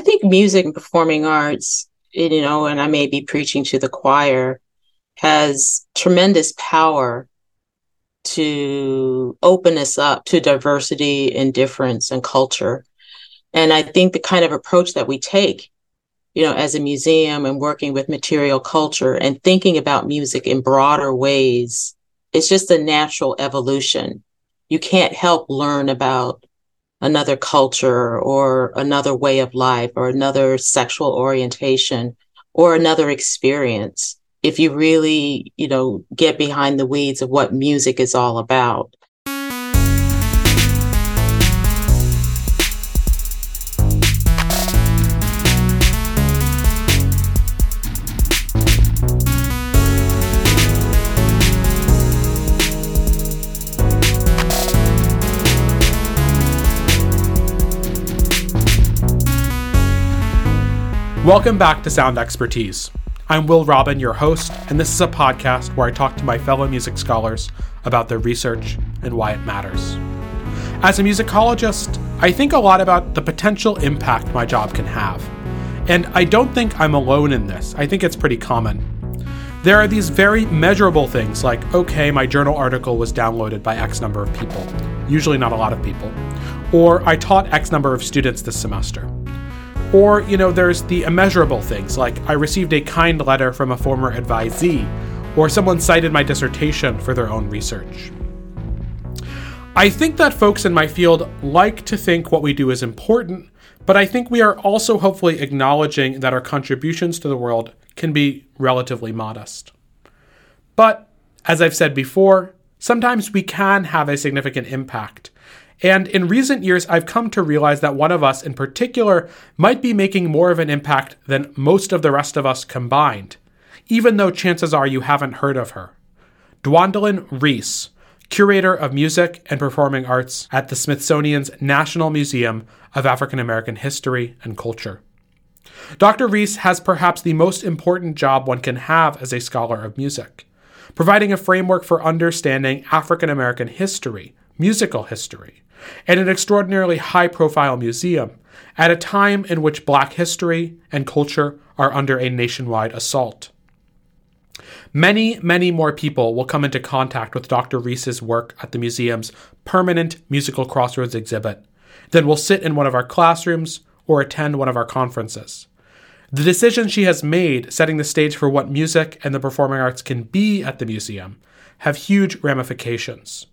I think music and performing arts, you know, and I may be preaching to the choir, has tremendous power to open us up to diversity and difference and culture. And I think the kind of approach that we take, you know, as a museum and working with material culture and thinking about music in broader ways, it's just a natural evolution. You can't help learn about another culture or another way of life or another sexual orientation or another experience if you really, you know, get behind the weeds of what music is all about. Welcome back to Sound Expertise. I'm Will Robin, your host, and this is a podcast where I talk to my fellow music scholars about their research and why it matters. As a musicologist, I think a lot about the potential impact my job can have. And I don't think I'm alone in this, I think it's pretty common. There are these very measurable things like, okay, my journal article was downloaded by X number of people, usually not a lot of people, or I taught X number of students this semester. Or, you know, there's the immeasurable things, like I received a kind letter from a former advisee, or someone cited my dissertation for their own research. I think that folks in my field like to think what we do is important, but I think we are also hopefully acknowledging that our contributions to the world can be relatively modest. But, as I've said before, sometimes we can have a significant impact, and in recent years, I've come to realize that one of us in particular might be making more of an impact than most of the rest of us combined, even though chances are you haven't heard of her. Dwandalyn Reece, curator of music and performing arts at the Smithsonian's National Museum of African American History and Culture. Dr. Reece has perhaps the most important job one can have as a scholar of music, providing a framework for understanding African American history, musical history, and an extraordinarily high profile museum at a time in which black history and culture are under a nationwide assault. Many, many more people will come into contact with Dr. Reece's work at the museum's permanent Musical Crossroads exhibit than will sit in one of our classrooms or attend one of our conferences. The decisions she has made setting the stage for what music and the performing arts can be at the museum have huge ramifications.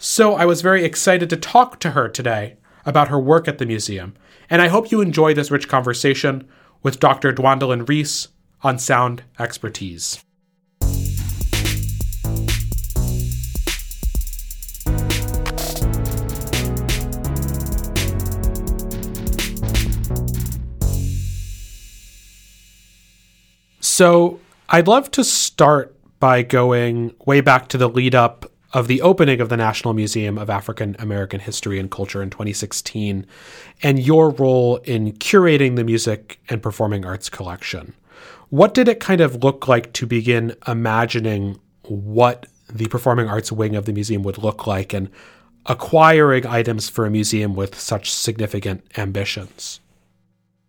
So I was very excited to talk to her today about her work at the museum, and I hope you enjoy this rich conversation with Dr. Dwandalyn Reece on sound expertise. So, I'd love to start by going way back to the lead up of the opening of the National Museum of African American History and Culture in 2016 and your role in curating the music and performing arts collection. What did it kind of look like to begin imagining what the performing arts wing of the museum would look like and acquiring items for a museum with such significant ambitions?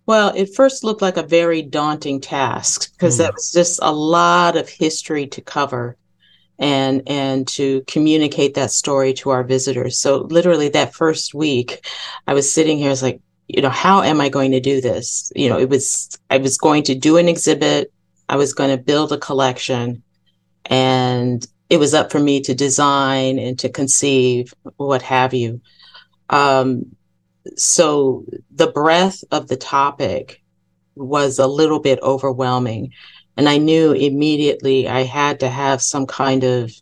Well, it first looked like a very daunting task because mm. that was just a lot of history to cover and and to communicate that story to our visitors. So literally that first week, I was sitting here, I was like, you know, how am I going to do this? You know, it was I was going to do an exhibit, I was going to build a collection, and it was up for me to design and to conceive, what have you. Um, so the breadth of the topic was a little bit overwhelming. And I knew immediately I had to have some kind of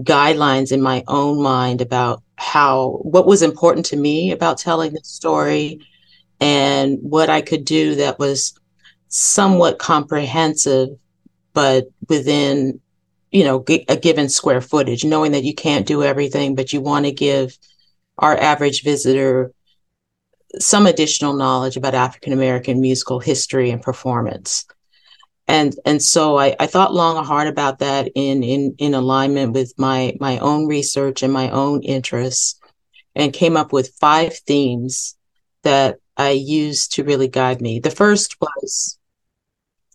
guidelines in my own mind about how, what was important to me about telling the story and what I could do that was somewhat comprehensive, but within, you know, a given square footage, knowing that you can't do everything, but you want to give our average visitor some additional knowledge about African American musical history and performance and and so I, I thought long and hard about that in in in alignment with my my own research and my own interests and came up with five themes that I used to really guide me. The first was,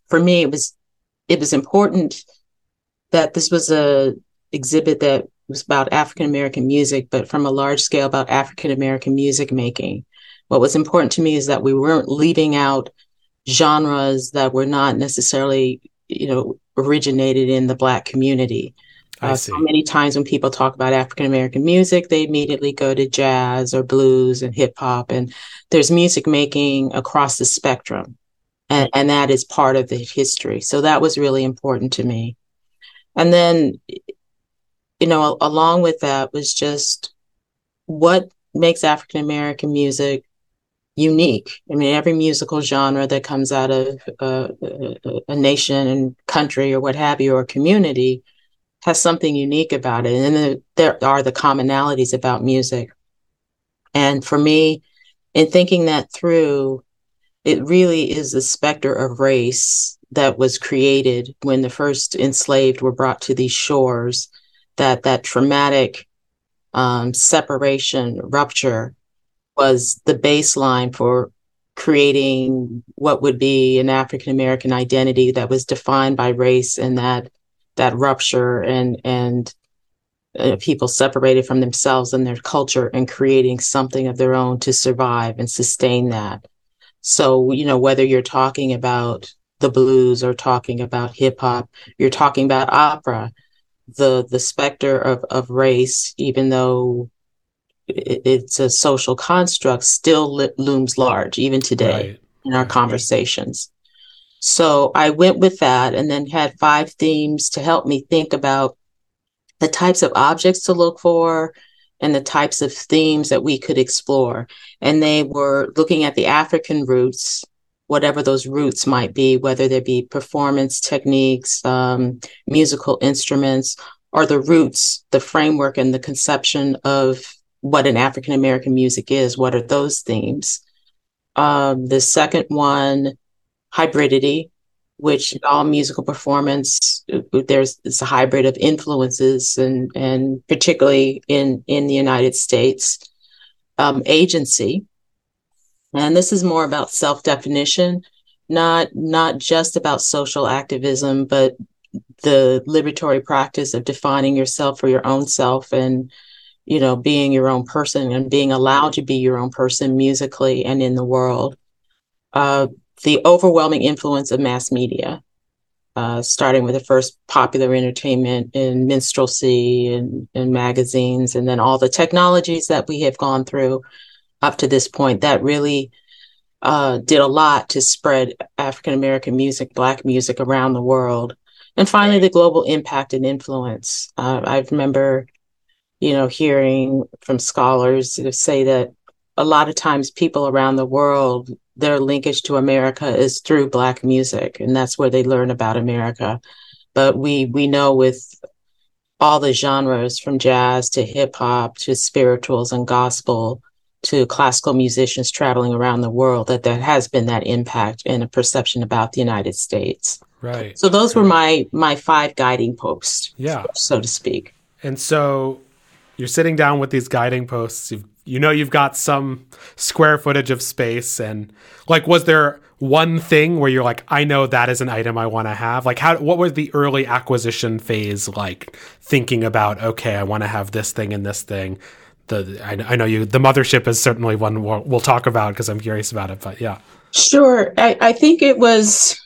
for me, it was it was important that this was a exhibit that was about African American music, but from a large scale about African American music making. What was important to me is that we weren't leaving out genres that were not necessarily, you know, originated in the Black community. Uh, so many times when people talk about African American music, they immediately go to jazz or blues and hip hop, and there's music making across the spectrum, and, and that is part of the history. So that was really important to me. And then, you know, along with that was just what makes African American music unique. I mean, every musical genre that comes out of uh, a nation and country or what have you, or community, has something unique about it. And there are the commonalities about music. And for me, in thinking that through, it really is the specter of race that was created when the first enslaved were brought to these shores, that that traumatic um, separation, rupture was the baseline for creating what would be an African American identity that was defined by race and that that rupture and and uh, people separated from themselves and their culture and creating something of their own to survive and sustain that. So, you know, whether you're talking about the blues or talking about hip hop, you're talking about opera, the the specter of, of race, even though it's a social construct still looms large even today right. in our conversations. So I went with that and then had five themes to help me think about the types of objects to look for and the types of themes that we could explore. And they were looking at the African roots, whatever those roots might be, whether they be performance techniques, um, musical instruments, or the roots, the framework and the conception of what an African American music is. What are those themes? Um, the second one, hybridity, which all musical performance there's it's a hybrid of influences and and particularly in in the United States, um, agency, and this is more about self definition, not not just about social activism, but the liberatory practice of defining yourself for your own self and you know, being your own person and being allowed to be your own person musically and in the world. Uh, the overwhelming influence of mass media, uh, starting with the first popular entertainment in minstrelsy and, and magazines, and then all the technologies that we have gone through up to this point that really uh, did a lot to spread African American music, Black music around the world. And finally, the global impact and influence. Uh, I remember you know, hearing from scholars say that a lot of times people around the world, their linkage to America is through Black music, and that's where they learn about America. But we we know with all the genres from jazz to hip hop to spirituals and gospel to classical musicians traveling around the world that there has been that impact and a perception about the United States. Right. So those were my my five guiding posts. Yeah. So to speak. And so you're sitting down with these guiding posts. You've, you know you've got some square footage of space, and like, was there one thing where you're like, I know that is an item I want to have? Like, how? What was the early acquisition phase like? Thinking about, okay, I want to have this thing and this thing. The I, I know you. The mothership is certainly one we'll, we'll talk about because I'm curious about it. But yeah, sure. I, I think it was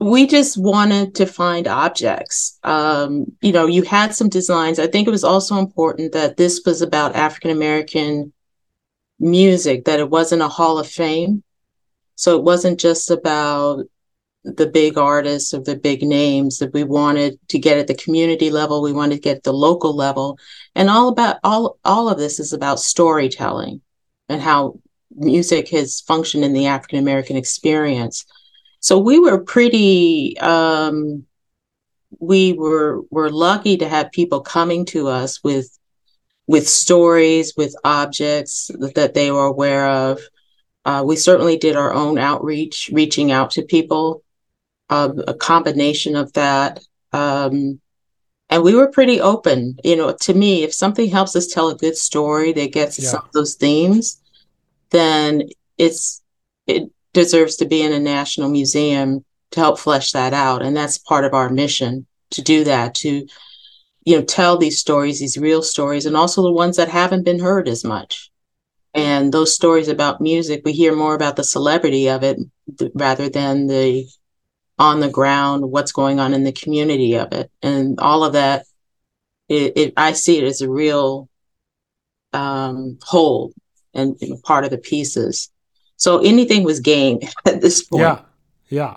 we just wanted to find objects. Um, you know, you had some designs. I think it was also important that this was about African American music, that it wasn't a Hall of Fame. So it wasn't just about the big artists or the big names that we wanted to get at the community level. We wanted to get the local level. And all about all all of this is about storytelling and how music has functioned in the African American experience. So we were pretty um, we were were lucky to have people coming to us with with stories, with objects that they were aware of. Uh, we certainly did our own outreach, reaching out to people, uh, a combination of that. Um, and we were pretty open. You know, to me, if something helps us tell a good story that gets yeah. some of those themes, then it's it deserves to be in a national museum to help flesh that out. And that's part of our mission to do that, to you know, tell these stories, these real stories, and also the ones that haven't been heard as much. And those stories about music, we hear more about the celebrity of it rather than the on the ground, what's going on in the community of it. And all of that, it, it I see it as a real um, whole and know, part of the pieces. So anything was game at this point. Yeah. Yeah.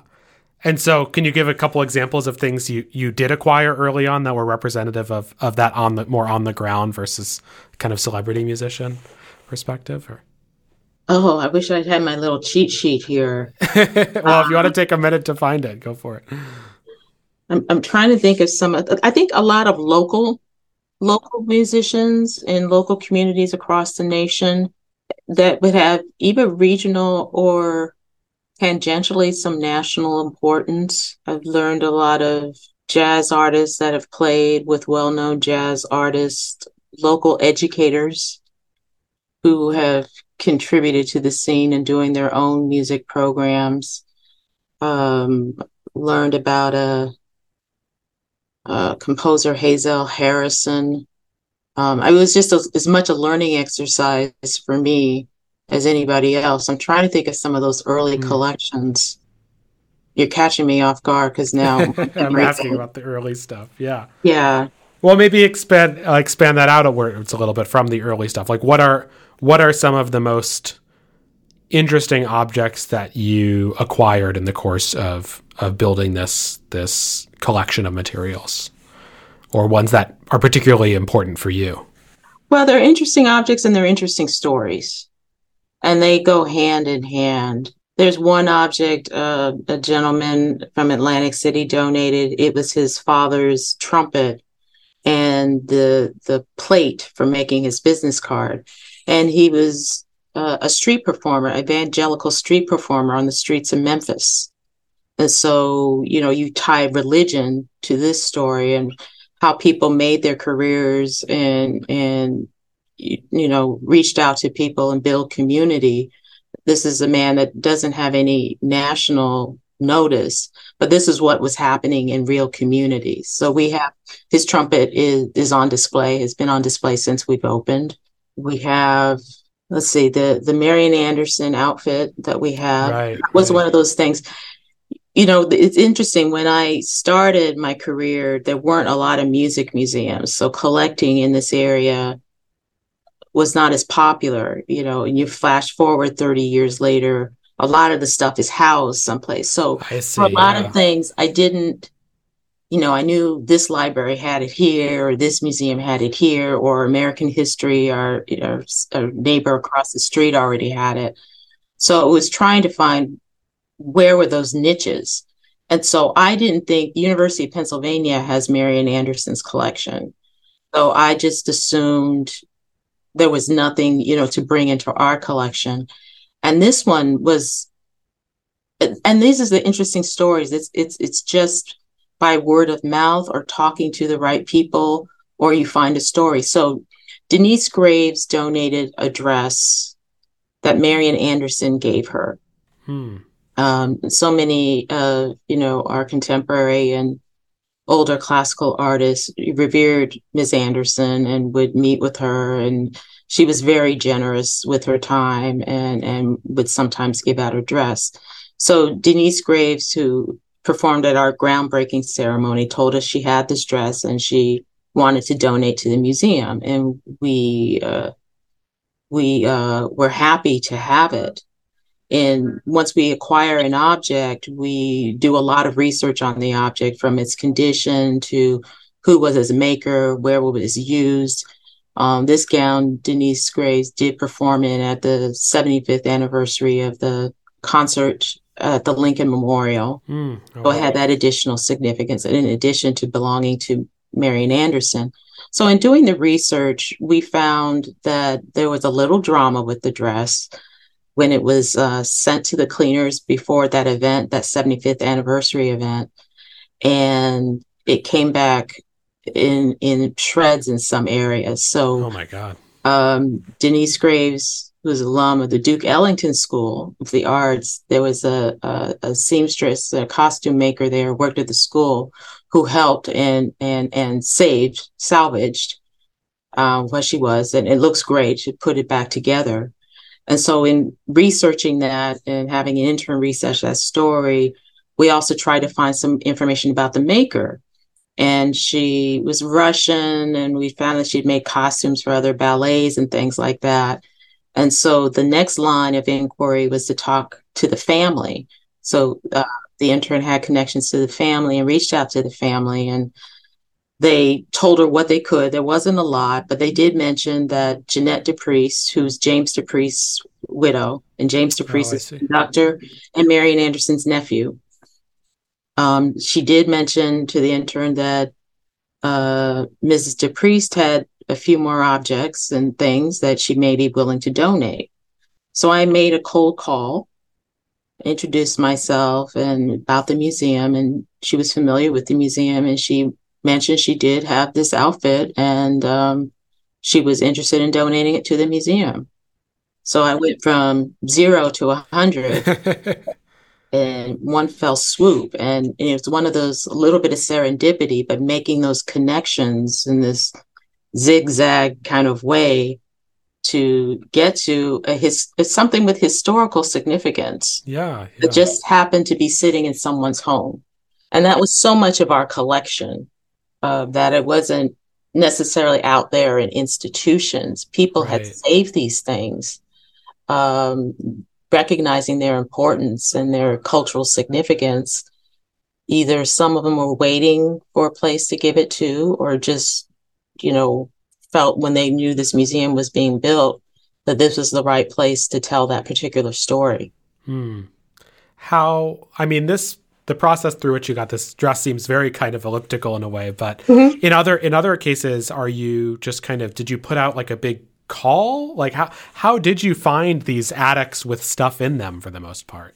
And so, can you give a couple examples of things you, you did acquire early on that were representative of, of that on the more on the ground versus kind of celebrity musician perspective? Or oh, I wish I'd had my little cheat sheet here. well, um, if you want to take a minute to find it, go for it. I'm I'm trying to think of some. I think a lot of local local musicians in local communities across the nation that would have either regional or tangentially some national importance. I've learned a lot of jazz artists that have played with well known jazz artists, local educators who have contributed to the scene and doing their own music programs. Um, learned about a, a composer, Hazel Harrison. Um, it was just a, as much a learning exercise for me as anybody else. I'm trying to think of some of those early mm. collections. You're catching me off guard because now I'm asking about the early stuff. Yeah. Yeah. Well, maybe expand uh, expand that out it's a little bit from the early stuff. Like, what are what are some of the most interesting objects that you acquired in the course of of building this this collection of materials, or ones that are particularly important for you? Well, they're interesting objects and they're interesting stories and they go hand in hand. There's one object uh, a gentleman from Atlantic City donated. It was his father's trumpet and the the plate for making his business card. And he was uh, a street performer, evangelical street performer on the streets of Memphis. And so, you know, you tie religion to this story and how people made their careers and and you know, reached out to people and build community. This is a man that doesn't have any national notice, but this is what was happening in real communities. So we have his trumpet is is on display, has been on display since we've opened. We have let's see the the Marian Anderson outfit that we have right, was right. one of those things you know it's interesting when i started my career there weren't a lot of music museums so collecting in this area was not as popular, you know, and you flash forward 30 years later, a lot of the stuff is housed someplace. So see, for a lot yeah. of things, I didn't, you know, I knew this library had it here, or this museum had it here, or American history, or you know, a neighbor across the street already had it. So it was trying to find where were those niches. And so I didn't think University of Pennsylvania has Marian Anderson's collection. So I just assumed there was nothing, you know, to bring into our collection. And this one was, and these is the interesting stories. It's it's it's just by word of mouth or talking to the right people, or you find a story. So Denyce Graves donated a dress that Marian Anderson gave her. Hmm. Um, so many, uh, you know, our contemporary and older classical artists revered Ms. Anderson and would meet with her and she was very generous with her time and and would sometimes give out her dress. So Denyce Graves, who performed at our groundbreaking ceremony, told us she had this dress and she wanted to donate to the museum, and we uh, we uh, were happy to have it. And once we acquire an object, we do a lot of research on the object from its condition to who was its maker, where it was used. Um, this gown, Denyce Graves did perform in at the 75th anniversary of the concert at the Lincoln Memorial. Mm, oh, so it had that additional significance in addition to belonging to Marian Anderson. So in doing the research, we found that there was a little drama with the dress when it was uh, sent to the cleaners before that event, that 75th anniversary event. And it came back in in shreds in some areas. So Oh my God. Um, Denyce Graves who was alum of the Duke Ellington School of the Arts. There was a, a, a seamstress, a costume maker there, worked at the school, who helped and and and saved, salvaged uh, what she was, and it looks great. She put it back together. And so, in researching that and having an intern research that story, we also tried to find some information about the maker. And she was Russian, and we found that she'd made costumes for other ballets and things like that. And so, the next line of inquiry was to talk to the family. So, uh, the intern had connections to the family and reached out to the family. And they told her what they could. There wasn't a lot, but they did mention that Ginette DePreist, who's James DePreist's widow, and James DePreist oh, is conductor and Marian Anderson's nephew. Um, she did mention to the intern that uh, Mrs. DePreist had a few more objects and things that she may be willing to donate. So I made a cold call, introduced myself and about the museum, and she was familiar with the museum, and she mentioned she did have this outfit and um, she was interested in donating it to the museum. So I went from zero to a hundred in one fell swoop. And it was one of those a little bit of serendipity, but making those connections in this zigzag kind of way to get to a his it's something with historical significance. Yeah, yeah. That just happened to be sitting in someone's home. And that was so much of our collection uh, that it wasn't necessarily out there in institutions. People right. had saved these things, um, recognizing their importance and their cultural significance. Either some of them were waiting for a place to give it to, or just, you know, felt when they knew this museum was being built that this was the right place to tell that particular story. Hmm. How, I mean, this the process through which you got this dress seems very kind of elliptical in a way but mm-hmm. in other in other cases are you just kind of did you put out like a big call? Like how how did you find these attics with stuff in them for the most part?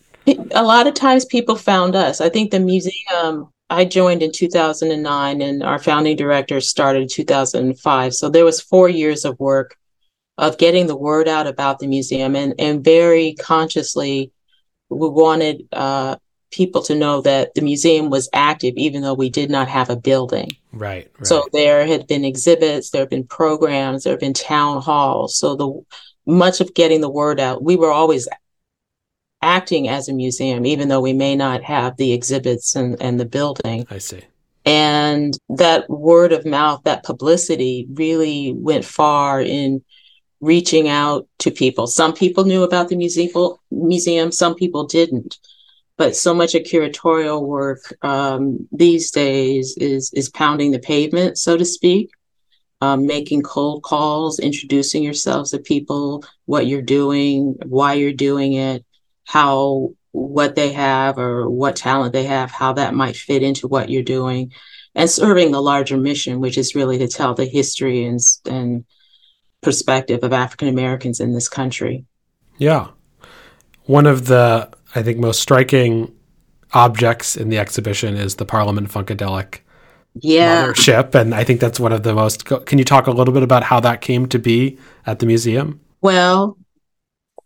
A lot of times people found us. I think the museum i joined in 2009 and our founding director started in 2005 so there was four years of work of getting the word out about the museum and and very consciously we wanted uh, people to know that the museum was active even though we did not have a building. Right, right. So there had been exhibits, there have been programs, there have been town halls. So the much of getting the word out, we were always acting as a museum, even though we may not have the exhibits and, and the building. I see. And that word of mouth, that publicity really went far in reaching out to people. Some people knew about the museum, museum some people didn't but so much of curatorial work um, these days is is pounding the pavement, so to speak, um, making cold calls, introducing yourselves to people, what you're doing, why you're doing it, how what they have or what talent they have, how that might fit into what you're doing, and serving the larger mission, which is really to tell the history and and perspective of African Americans in this country. Yeah. One of the I think most striking objects in the exhibition is the Parliament Funkadelic yeah. mothership, and I think that's one of the most. Can you talk a little bit about how that came to be at the museum? Well,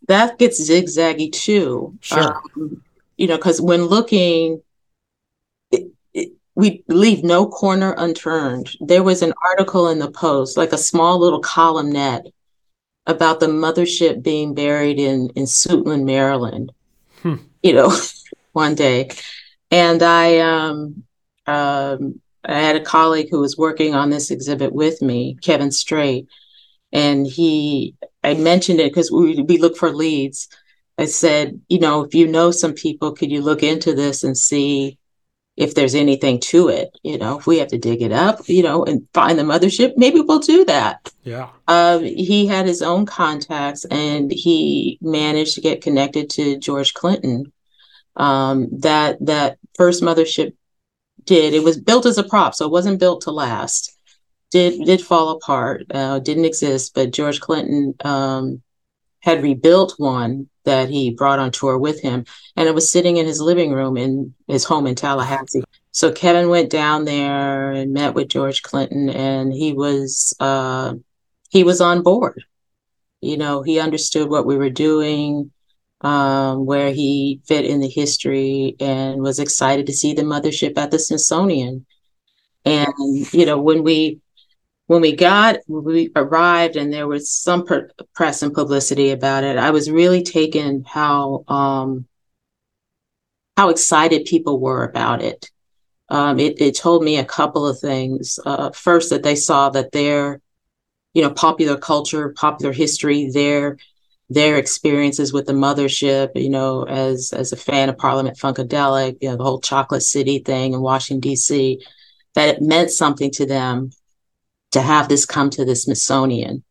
that gets zigzaggy too. Sure. Um, you know, because when looking, it, it, we leave no corner unturned. There was an article in the Post, like a small little columnette, about the mothership being buried in in Suitland, Maryland hmm. you know, one day. And I, um, um, I had a colleague who was working on this exhibit with me, Kevin Strait, and he, I mentioned it because we, we look for leads. I said, you know, if you know some people, could you look into this and see if there's anything to it? You know, if we have to dig it up, you know, and find the mothership, maybe we'll do that. Yeah. Uh, he had his own contacts and he managed to get connected to George Clinton. Um, that that first mothership did. It was built as a prop, so it wasn't built to last. Did did fall apart, uh, didn't exist. But George Clinton um, had rebuilt one that he brought on tour with him, and it was sitting in his living room in his home in Tallahassee. So Kevin went down there and met with George Clinton, and he was uh, he was on board. You know, he understood what we were doing, um, where he fit in the history, and was excited to see the mothership at the Smithsonian. And you know, when we when we got we arrived and there was some per- press and publicity about it, I was really taken how um, how excited people were about it. Um, it, it told me a couple of things. Uh, first, that they saw that their you know popular culture, popular history, their their experiences with the mothership, you know, as as a fan of Parliament Funkadelic, you know, the whole Chocolate City thing in Washington D.C., that it meant something to them to have this come to the Smithsonian.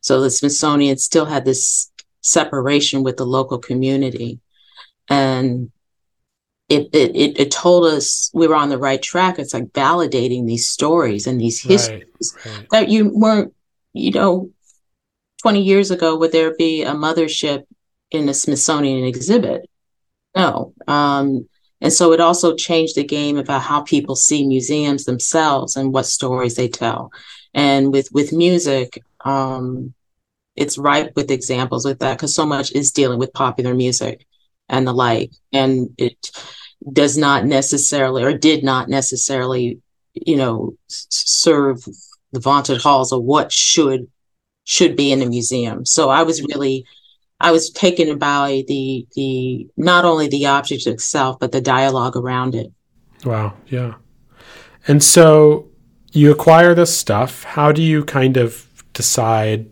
So the Smithsonian still had this separation with the local community, and it it it, it told us we were on the right track. It's like validating these stories and these histories right, right. that you weren't, you know, 20 years ago, would there be a mothership in a Smithsonian exhibit? No. Um, and so it also changed the game about how people see museums themselves and what stories they tell. And with with music, um, it's ripe with examples with that because so much is dealing with popular music and the like. And it does not necessarily or did not necessarily, you know, serve the vaunted halls of what should should be in a museum. So I was really I was taken by the the not only the object itself, but the dialogue around it. Wow, yeah. And so you acquire this stuff. How do you kind of decide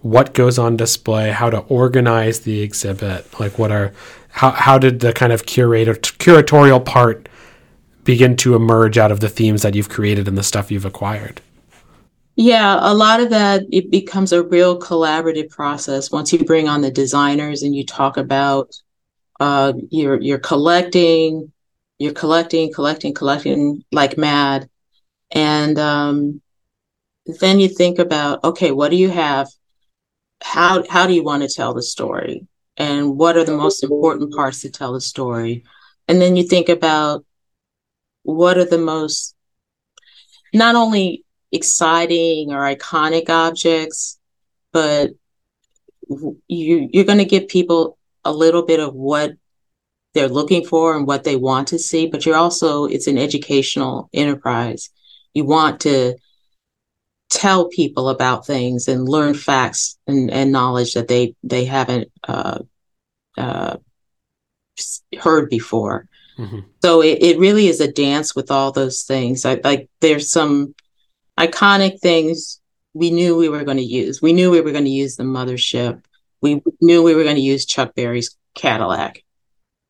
what goes on display, how to organize the exhibit? Like what are how how did the kind of curator curatorial part begin to emerge out of the themes that you've created and the stuff you've acquired? Yeah, a lot of that it becomes a real collaborative process once you bring on the designers and you talk about uh, you're you're collecting, you're collecting, collecting, collecting like mad, and um, then you think about okay, what do you have? How how do you want to tell the story? And what are the most important parts to tell the story? And then you think about what are the most not only exciting or iconic objects, but you you're going to give people a little bit of what they're looking for and what they want to see, but you're also it's an educational enterprise. You want to tell people about things and learn facts and, and knowledge that they they haven't uh, uh, heard before. Mm-hmm. So it, it really is a dance with all those things. I, like there's some iconic things we knew we were going to use. We knew we were going to use the mothership. We knew we were going to use Chuck Berry's Cadillac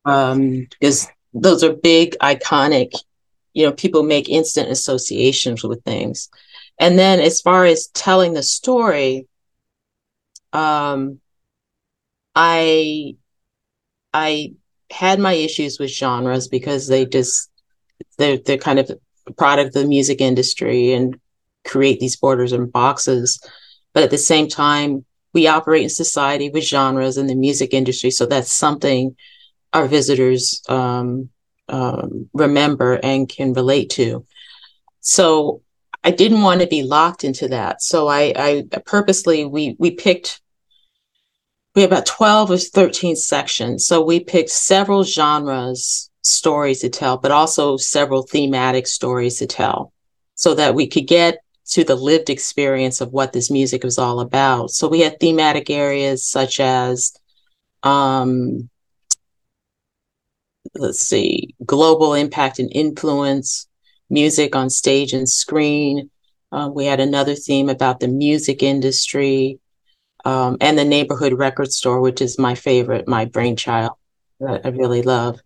um, because those are big, iconic. You know, people make instant associations with things. And then, as far as telling the story, um, I I had my issues with genres because they just they're they're kind of a product of the music industry and create these borders and boxes. But at the same time, we operate in society with genres in the music industry. So that's something our visitors um, um, remember and can relate to. So I didn't want to be locked into that. So I, I purposely we we picked we have about 12 or 13 sections. So we picked several genres stories to tell, but also several thematic stories to tell so that we could get to the lived experience of what this music was all about. So we had thematic areas such as, um, let's see, global impact and influence, music on stage and screen. Uh, we had another theme about the music industry um, and the neighborhood record store, which is my favorite, my brainchild that I really love.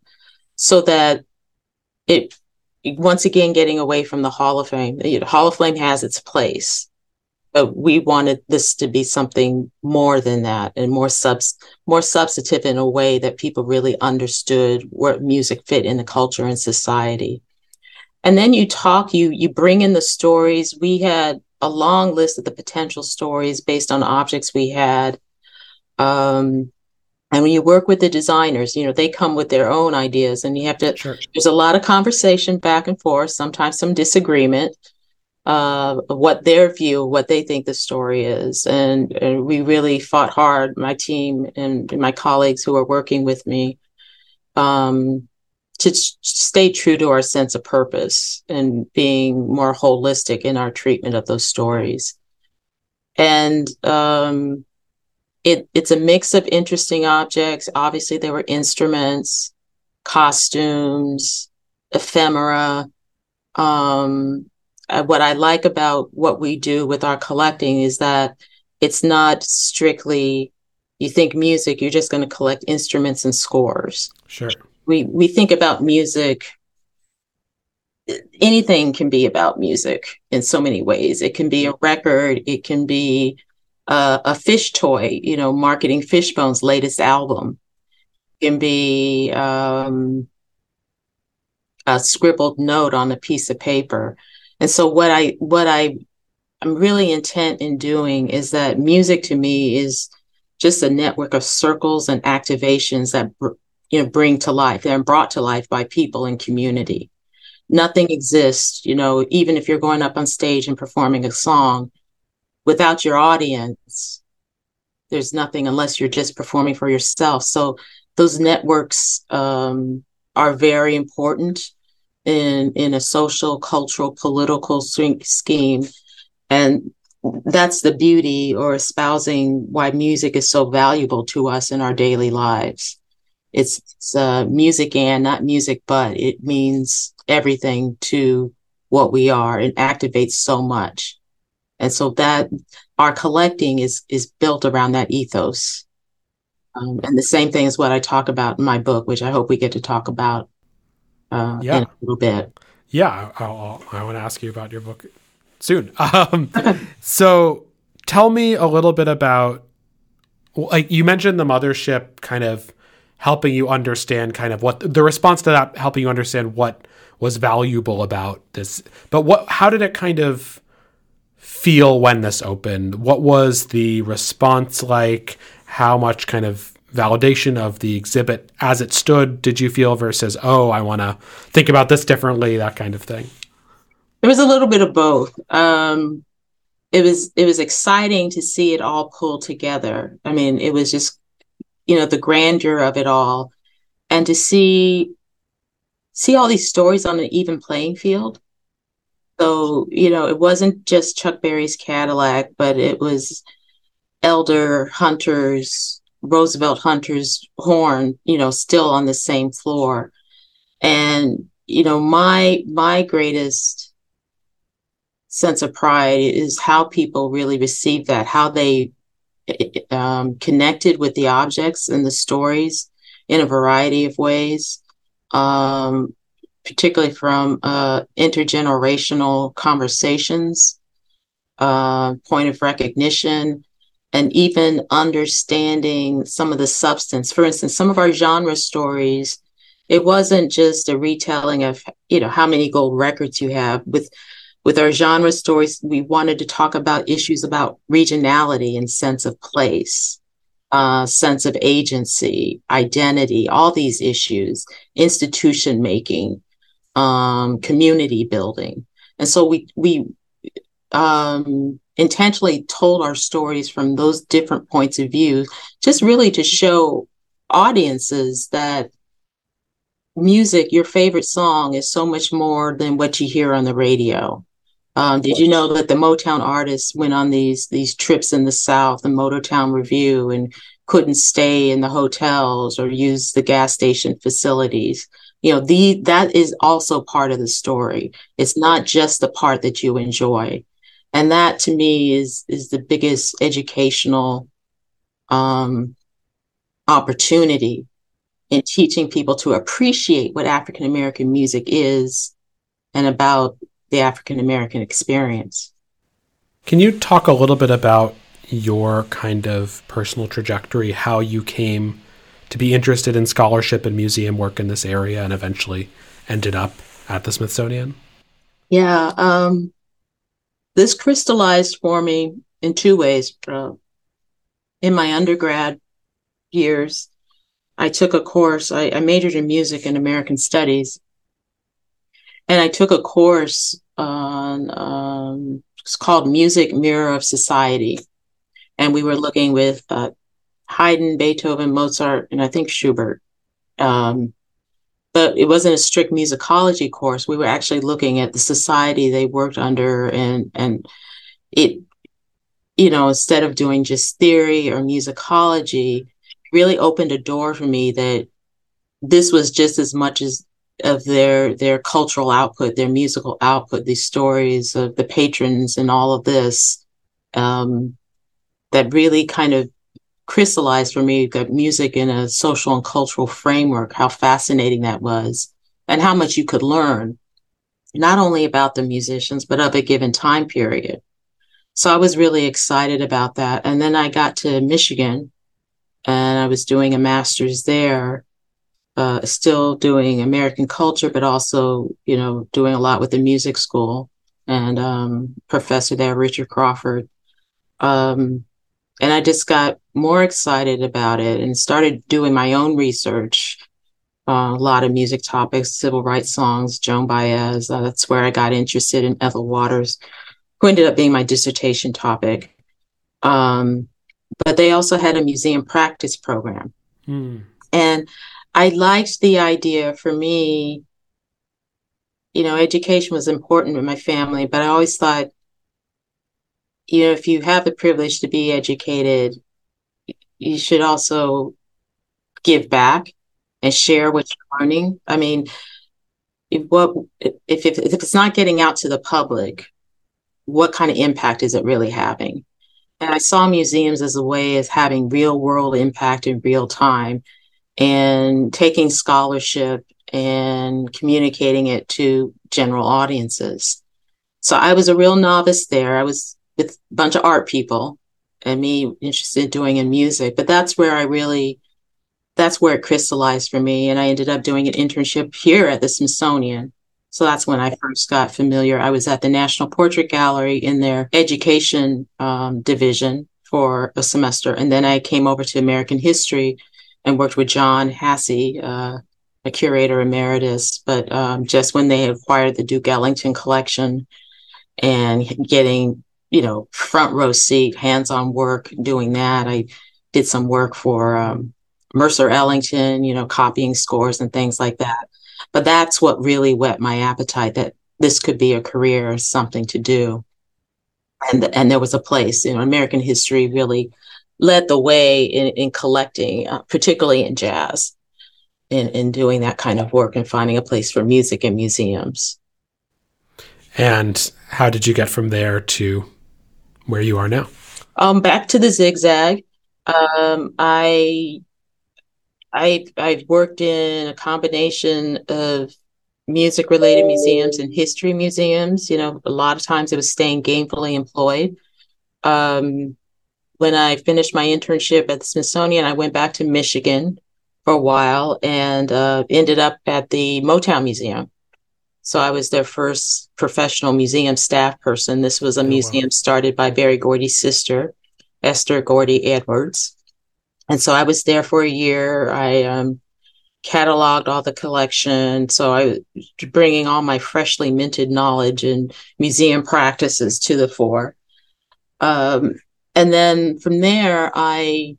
So that it once again getting away from the Hall of Fame. The Hall of Fame has its place, but we wanted this to be something more than that and more subs more substantive in a way that people really understood where music fit in the culture and society. And then you talk, you you bring in the stories. We had a long list of the potential stories based on objects we had. Um, and when you work with the designers, you know, they come with their own ideas and you have to, sure. there's a lot of conversation back and forth, sometimes some disagreement. Uh, what their view, what they think the story is. And, and we really fought hard, my team and, my colleagues who are working with me, um, to stay true to our sense of purpose and being more holistic in our treatment of those stories. And um, it, it's a mix of interesting objects. Obviously, there were instruments, costumes, ephemera, um, uh, what I like about what we do with our collecting is that it's not strictly you think music, you're just going to collect instruments and scores. Sure. We we think about music anything can be about music in so many ways. It can be a record, it can be uh, a fish toy, you know, marketing Fishbone's latest album. It can be um, a scribbled note on a piece of paper. And so what I what I I'm really intent in doing is that music to me is just a network of circles and activations that you know bring to life. They're brought to life by people and community. Nothing exists, you know, even if you're going up on stage and performing a song without your audience, there's nothing unless you're just performing for yourself. So those networks um, are very important in in a social, cultural, political scheme, and that's the beauty or espousing why music is so valuable to us in our daily lives. It's, it's uh, music and not music, but it means everything to what we are and activates so much. And so that our collecting is is built around that ethos. Um, and the same thing is what I talk about in my book, which I hope we get to talk about uh, yeah. in a little bit. Yeah, I'll, I'll, i want to ask you about your book soon. Um, so tell me a little bit about, like you mentioned the mothership kind of helping you understand kind of what the response to that helping you understand what was valuable about this. But what, how did it kind of feel when this opened? What was the response like? How much kind of validation of the exhibit as it stood did you feel versus oh i want to think about this differently that kind of thing? It was a little bit of both. Um, it was it was exciting to see it all pull together. I mean it was just you know the grandeur of it all. And to see see all these stories on an even playing field. So you know it wasn't just chuck berry's cadillac but it was elder hunters Roosevelt Hunter's horn, you know, still on the same floor. And, you know, my my greatest sense of pride is how people really receive that, how they um, connected with the objects and the stories in a variety of ways, um, particularly from uh, intergenerational conversations, uh, point of recognition, and even understanding some of the substance. For instance, some of our genre stories, it wasn't just a retelling of, you know, how many gold records you have. With with our genre stories, we wanted to talk about issues about regionality and sense of place, uh, sense of agency, identity, all these issues, institution making, um, community building. And so we we um, intentionally told our stories from those different points of view, just really to show audiences that music, your favorite song, is so much more than what you hear on the radio. Um, did you know that the Motown artists went on these these trips in the South, the Motown Revue, and couldn't stay in the hotels or use the gas station facilities? You know, the that is also part of the story. It's not just the part that you enjoy and that to me is is the biggest educational um, opportunity in teaching people to appreciate what African American music is and about the African American experience. Can you talk a little bit about your kind of personal trajectory, how you came to be interested in scholarship and museum work in this area and eventually ended up at the Smithsonian? Yeah, um, this crystallized for me in two ways. Uh, in my undergrad years, I took a course, I, I majored in music and American studies. And I took a course on um, it's called Music Mirror of Society, and we were looking with uh, Haydn, Beethoven, Mozart, and I think Schubert. Um, but it wasn't a strict musicology course. We were actually looking at the society they worked under, and and it, you know, instead of doing just theory or musicology, really opened a door for me that this was just as much as of their their cultural output, their musical output, these stories of the patrons and all of this, um, that really kind of crystallized for me that music in a social and cultural framework, how fascinating that was, and how much you could learn, not only about the musicians, but of a given time period. So I was really excited about that. And then I got to Michigan and I was doing a master's there, uh, still doing American culture, but also, you know, doing a lot with the music school and um, professor there, Richard Crawford. Um, and I just got more excited about it and started doing my own research. Uh, a lot of music topics, civil rights songs, Joan Baez. Uh, that's where I got interested in Ethel Waters, who ended up being my dissertation topic. Um, but they also had a museum practice program. Mm. And I liked the idea for me, you know, education was important in my family, but I always thought you know, if you have the privilege to be educated, you should also give back and share what you're learning. I mean, if what if, if if it's not getting out to the public, what kind of impact is it really having? And I saw museums as a way of having real world impact in real time and taking scholarship and communicating it to general audiences. So I was a real novice there. I was with a bunch of art people and me interested in doing in music. But that's where I really, that's where it crystallized for me. And I ended up doing an internship here at the Smithsonian. So that's when I first got familiar. I was at the National Portrait Gallery in their education um, division for a semester. And then I came over to American history and worked with John Hasse, uh, a curator emeritus. But um, just when they acquired the Duke Ellington collection and getting you know, front row seat, hands on work doing that. I did some work for um, Mercer Ellington, you know, copying scores and things like that. But that's what really whet my appetite that this could be a career, something to do. And, and there was a place, you know, American history really led the way in, in collecting, uh, particularly in jazz, in, in doing that kind of work and finding a place for music in museums. And how did you get from there to where you are now? Um, back to the zigzag. Um, I I I've worked in a combination of music related museums and history museums. You know, a lot of times it was staying gainfully employed. Um, when I finished my internship at the Smithsonian, I went back to Michigan for a while and uh, ended up at the Motown Museum. So I was their first professional museum staff person. This was a oh, museum wow. started by Berry Gordy's sister, Esther Gordy Edwards. And so I was there for a year. I um, cataloged all the collection. So I was bringing all my freshly minted knowledge and museum practices to the fore. Um, and then from there, I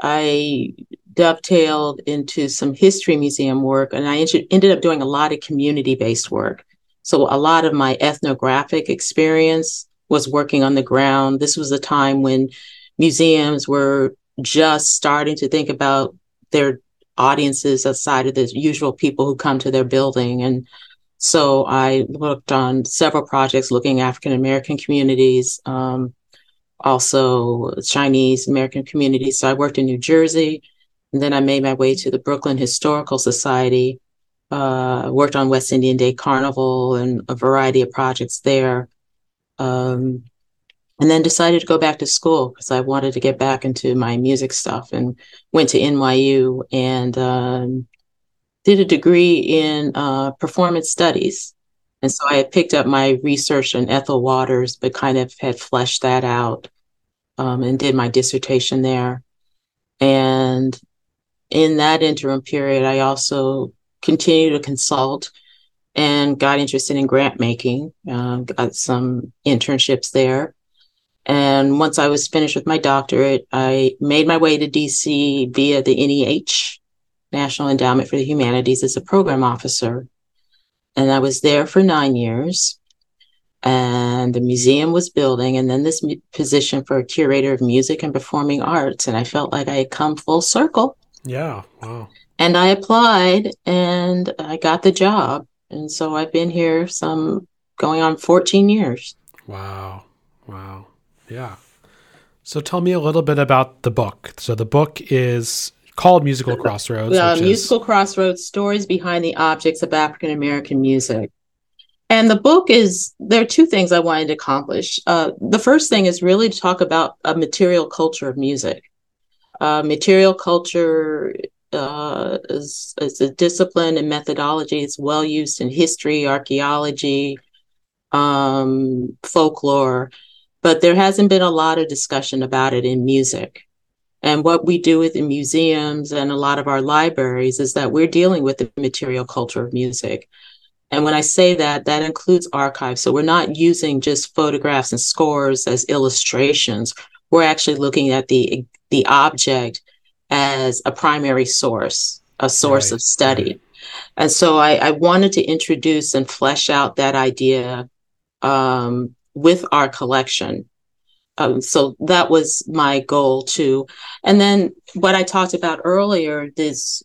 I dovetailed into some history museum work, and I ended up doing a lot of community based work. So, a lot of my ethnographic experience was working on the ground. This was a time when museums were just starting to think about their audiences outside of the usual people who come to their building. And so I worked on several projects looking African American communities, um, also Chinese American communities. So I worked in New Jersey, and then I made my way to the Brooklyn Historical Society, uh, worked on West Indian Day Carnival and a variety of projects there. Um, and then decided to go back to school because I wanted to get back into my music stuff and went to NYU and um, did a degree in uh, performance studies. And so I had picked up my research on Ethel Waters, but kind of had fleshed that out um, and did my dissertation there. And in that interim period, I also continued to consult and got interested in grant making. Uh, got some internships there. And once I was finished with my doctorate, I made my way to DC via the NEH, National Endowment for the Humanities, as a program officer. And I was there for nine years. And the museum was building, and then this position for a curator of music and performing arts. And I felt like I had come full circle. Yeah. Wow. And I applied and I got the job. And so I've been here some going on 14 years. Wow. Wow. Yeah. So tell me a little bit about the book. So the book is called Musical Crossroads. Uh, Musical is... Crossroads Stories Behind the Objects of African American Music. And the book is, there are two things I wanted to accomplish. Uh, the first thing is really to talk about a material culture of music. Uh, material culture uh, is, is a discipline and methodology. It's well used in history, archaeology, um, folklore, but there hasn't been a lot of discussion about it in music. And what we do with the museums and a lot of our libraries is that we're dealing with the material culture of music. And when I say that, that includes archives. So we're not using just photographs and scores as illustrations. We're actually looking at the the object as a primary source, a source right, of study. Right. And so I, I, wanted to introduce and flesh out that idea um, with our collection. Um, so that was my goal too. And then what I talked about earlier, these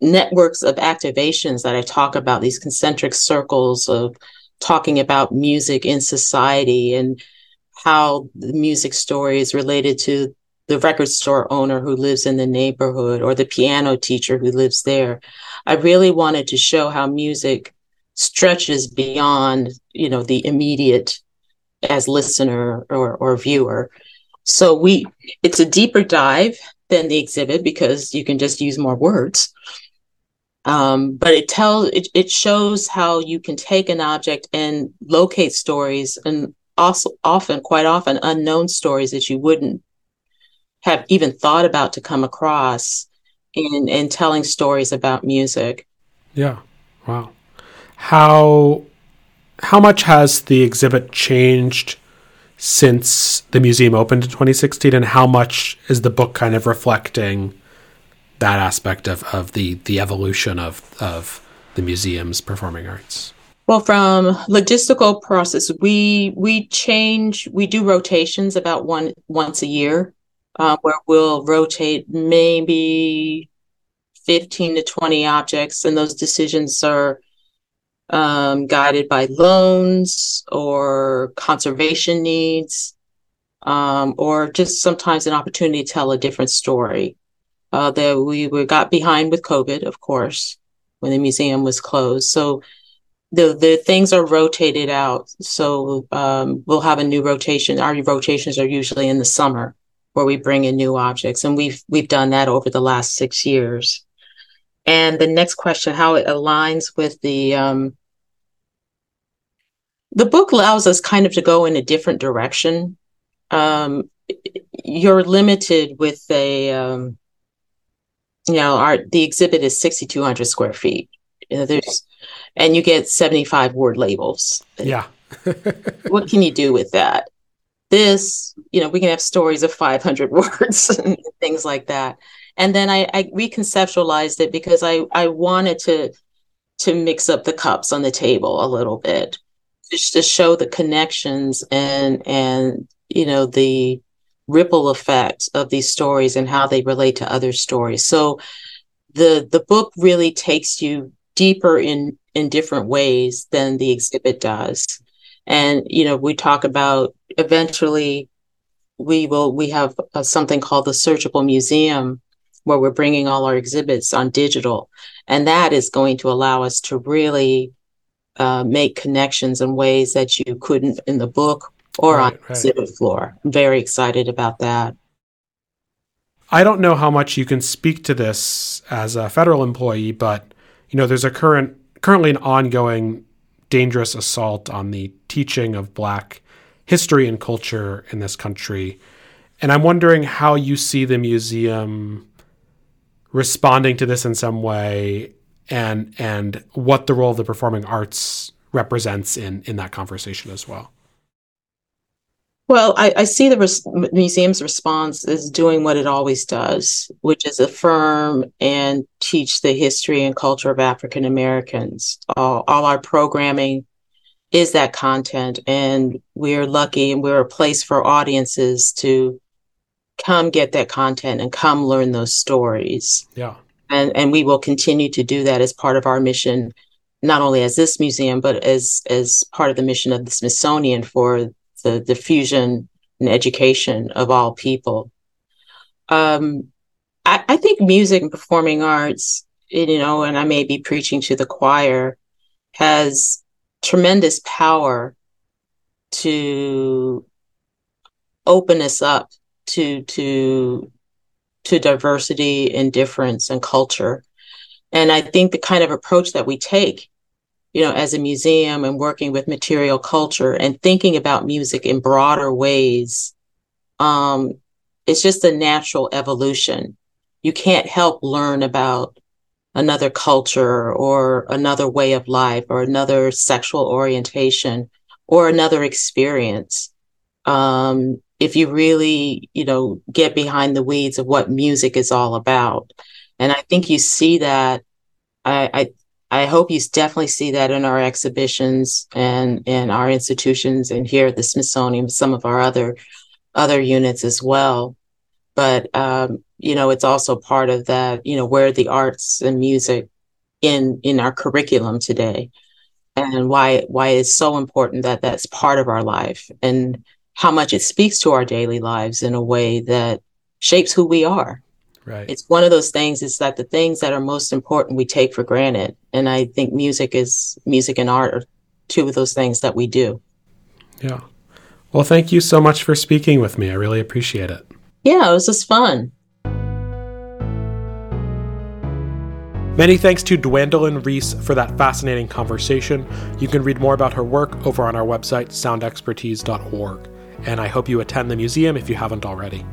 networks of activations that I talk about, these concentric circles of talking about music in society and how the music story is related to the record store owner who lives in the neighborhood or the piano teacher who lives there. I really wanted to show how music stretches beyond, you know, the immediate as listener or, or viewer. So we it's a deeper dive than the exhibit because you can just use more words. Um, but it tells it, it shows how you can take an object and locate stories and also often quite often unknown stories that you wouldn't have even thought about to come across in in telling stories about music. Yeah. Wow. How how much has the exhibit changed since the museum opened in 2016 and how much is the book kind of reflecting that aspect of, of the the evolution of of the museum's performing arts? Well, from logistical process, we we change we do rotations about one once a year uh, where we'll rotate maybe 15 to 20 objects, and those decisions are um, guided by loans or conservation needs, um, or just sometimes an opportunity to tell a different story. Uh, that we, we got behind with COVID, of course, when the museum was closed. So the the things are rotated out. So um, we'll have a new rotation. Our rotations are usually in the summer where we bring in new objects. And we've we've done that over the last six years. And the next question, how it aligns with the um, the book allows us kind of to go in a different direction. Um, you're limited with a um, you know our the exhibit is 6200 square feet you know, there's and you get 75 word labels yeah what can you do with that this, you know, we can have stories of 500 words and things like that. And then I, I reconceptualized it because I, I wanted to to mix up the cups on the table a little bit, just to show the connections and and you know the ripple effect of these stories and how they relate to other stories. So the the book really takes you deeper in in different ways than the exhibit does. And you know, we talk about eventually we will we have uh, something called the searchable museum where we're bringing all our exhibits on digital. And that is going to allow us to really uh, make connections in ways that you couldn't in the book or right, on right. exhibit floor. I'm very excited about that. I don't know how much you can speak to this as a federal employee but you know there's a current currently an ongoing dangerous assault on the teaching of black history and culture in this country. And I'm wondering how you see the museum responding to this in some way and and what the role of the performing arts represents in in that conversation as well. Well, I, I see the res- museum's response is doing what it always does, which is affirm and teach the history and culture of African Americans. All, all our programming is that content, and we're lucky and we're a place for audiences to come get that content and come learn those stories. Yeah. And and we will continue to do that as part of our mission, not only as this museum, but as as part of the mission of the Smithsonian for the diffusion and education of all people. Um, I, I think music and performing arts, you know, and I may be preaching to the choir, has tremendous power to open us up to to to diversity and difference and culture. And I think the kind of approach that we take you know, as a museum and working with material culture and thinking about music in broader ways, um, it's just a natural evolution. You can't help learn about another culture or another way of life or another sexual orientation or another experience. Um, if you really, you know, get behind the weeds of what music is all about. And I think you see that I, I, I hope you definitely see that in our exhibitions and in our institutions and here at the Smithsonian, some of our other other units as well. But um, you know, it's also part of that, you know, where the arts and music in in our curriculum today and why why it's so important that that's part of our life and how much it speaks to our daily lives in a way that shapes who we are Right. It's one of those things. It's that the things that are most important we take for granted, and I think music is music and art are two of those things that we do. Yeah. Well, thank you so much for speaking with me. I really appreciate it. Yeah, it was just fun. Many thanks to Dwandalyn Reece for that fascinating conversation. You can read more about her work over on our website, soundexpertise.org. And I hope you attend the museum if you haven't already.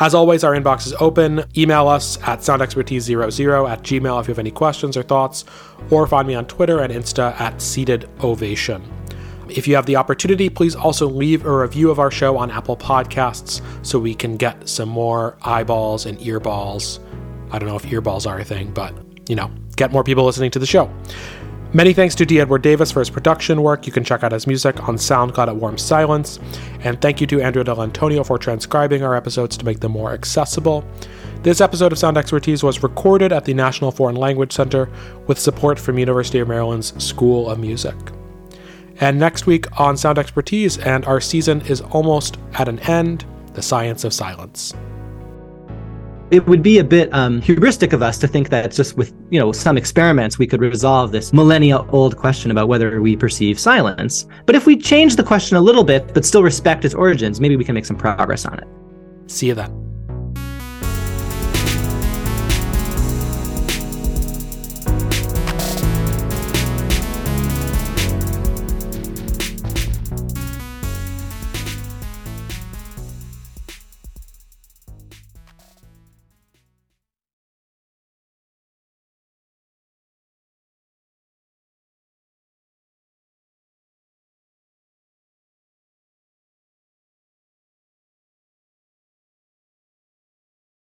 As always, our inbox is open. Email us at soundexpertise00 at gmail if you have any questions or thoughts, or find me on Twitter and Insta at Seated Ovation. If you have the opportunity, please also leave a review of our show on Apple Podcasts so we can get some more eyeballs and earballs. I don't know if earballs are a thing, but you know, get more people listening to the show. Many thanks to D. Edward Davis for his production work. You can check out his music on SoundCloud at Warm Silence. And thank you to Andrea Dell'Antonio for transcribing our episodes to make them more accessible. This episode of Sound Expertise was recorded at the National Foreign Language Center with support from University of Maryland's School of Music. And next week on Sound Expertise, and our season is almost at an end the science of silence it would be a bit um, hubristic of us to think that just with you know some experiments we could resolve this millennia old question about whether we perceive silence. But if we change the question a little bit but still respect its origins maybe we can make some progress on it. See you then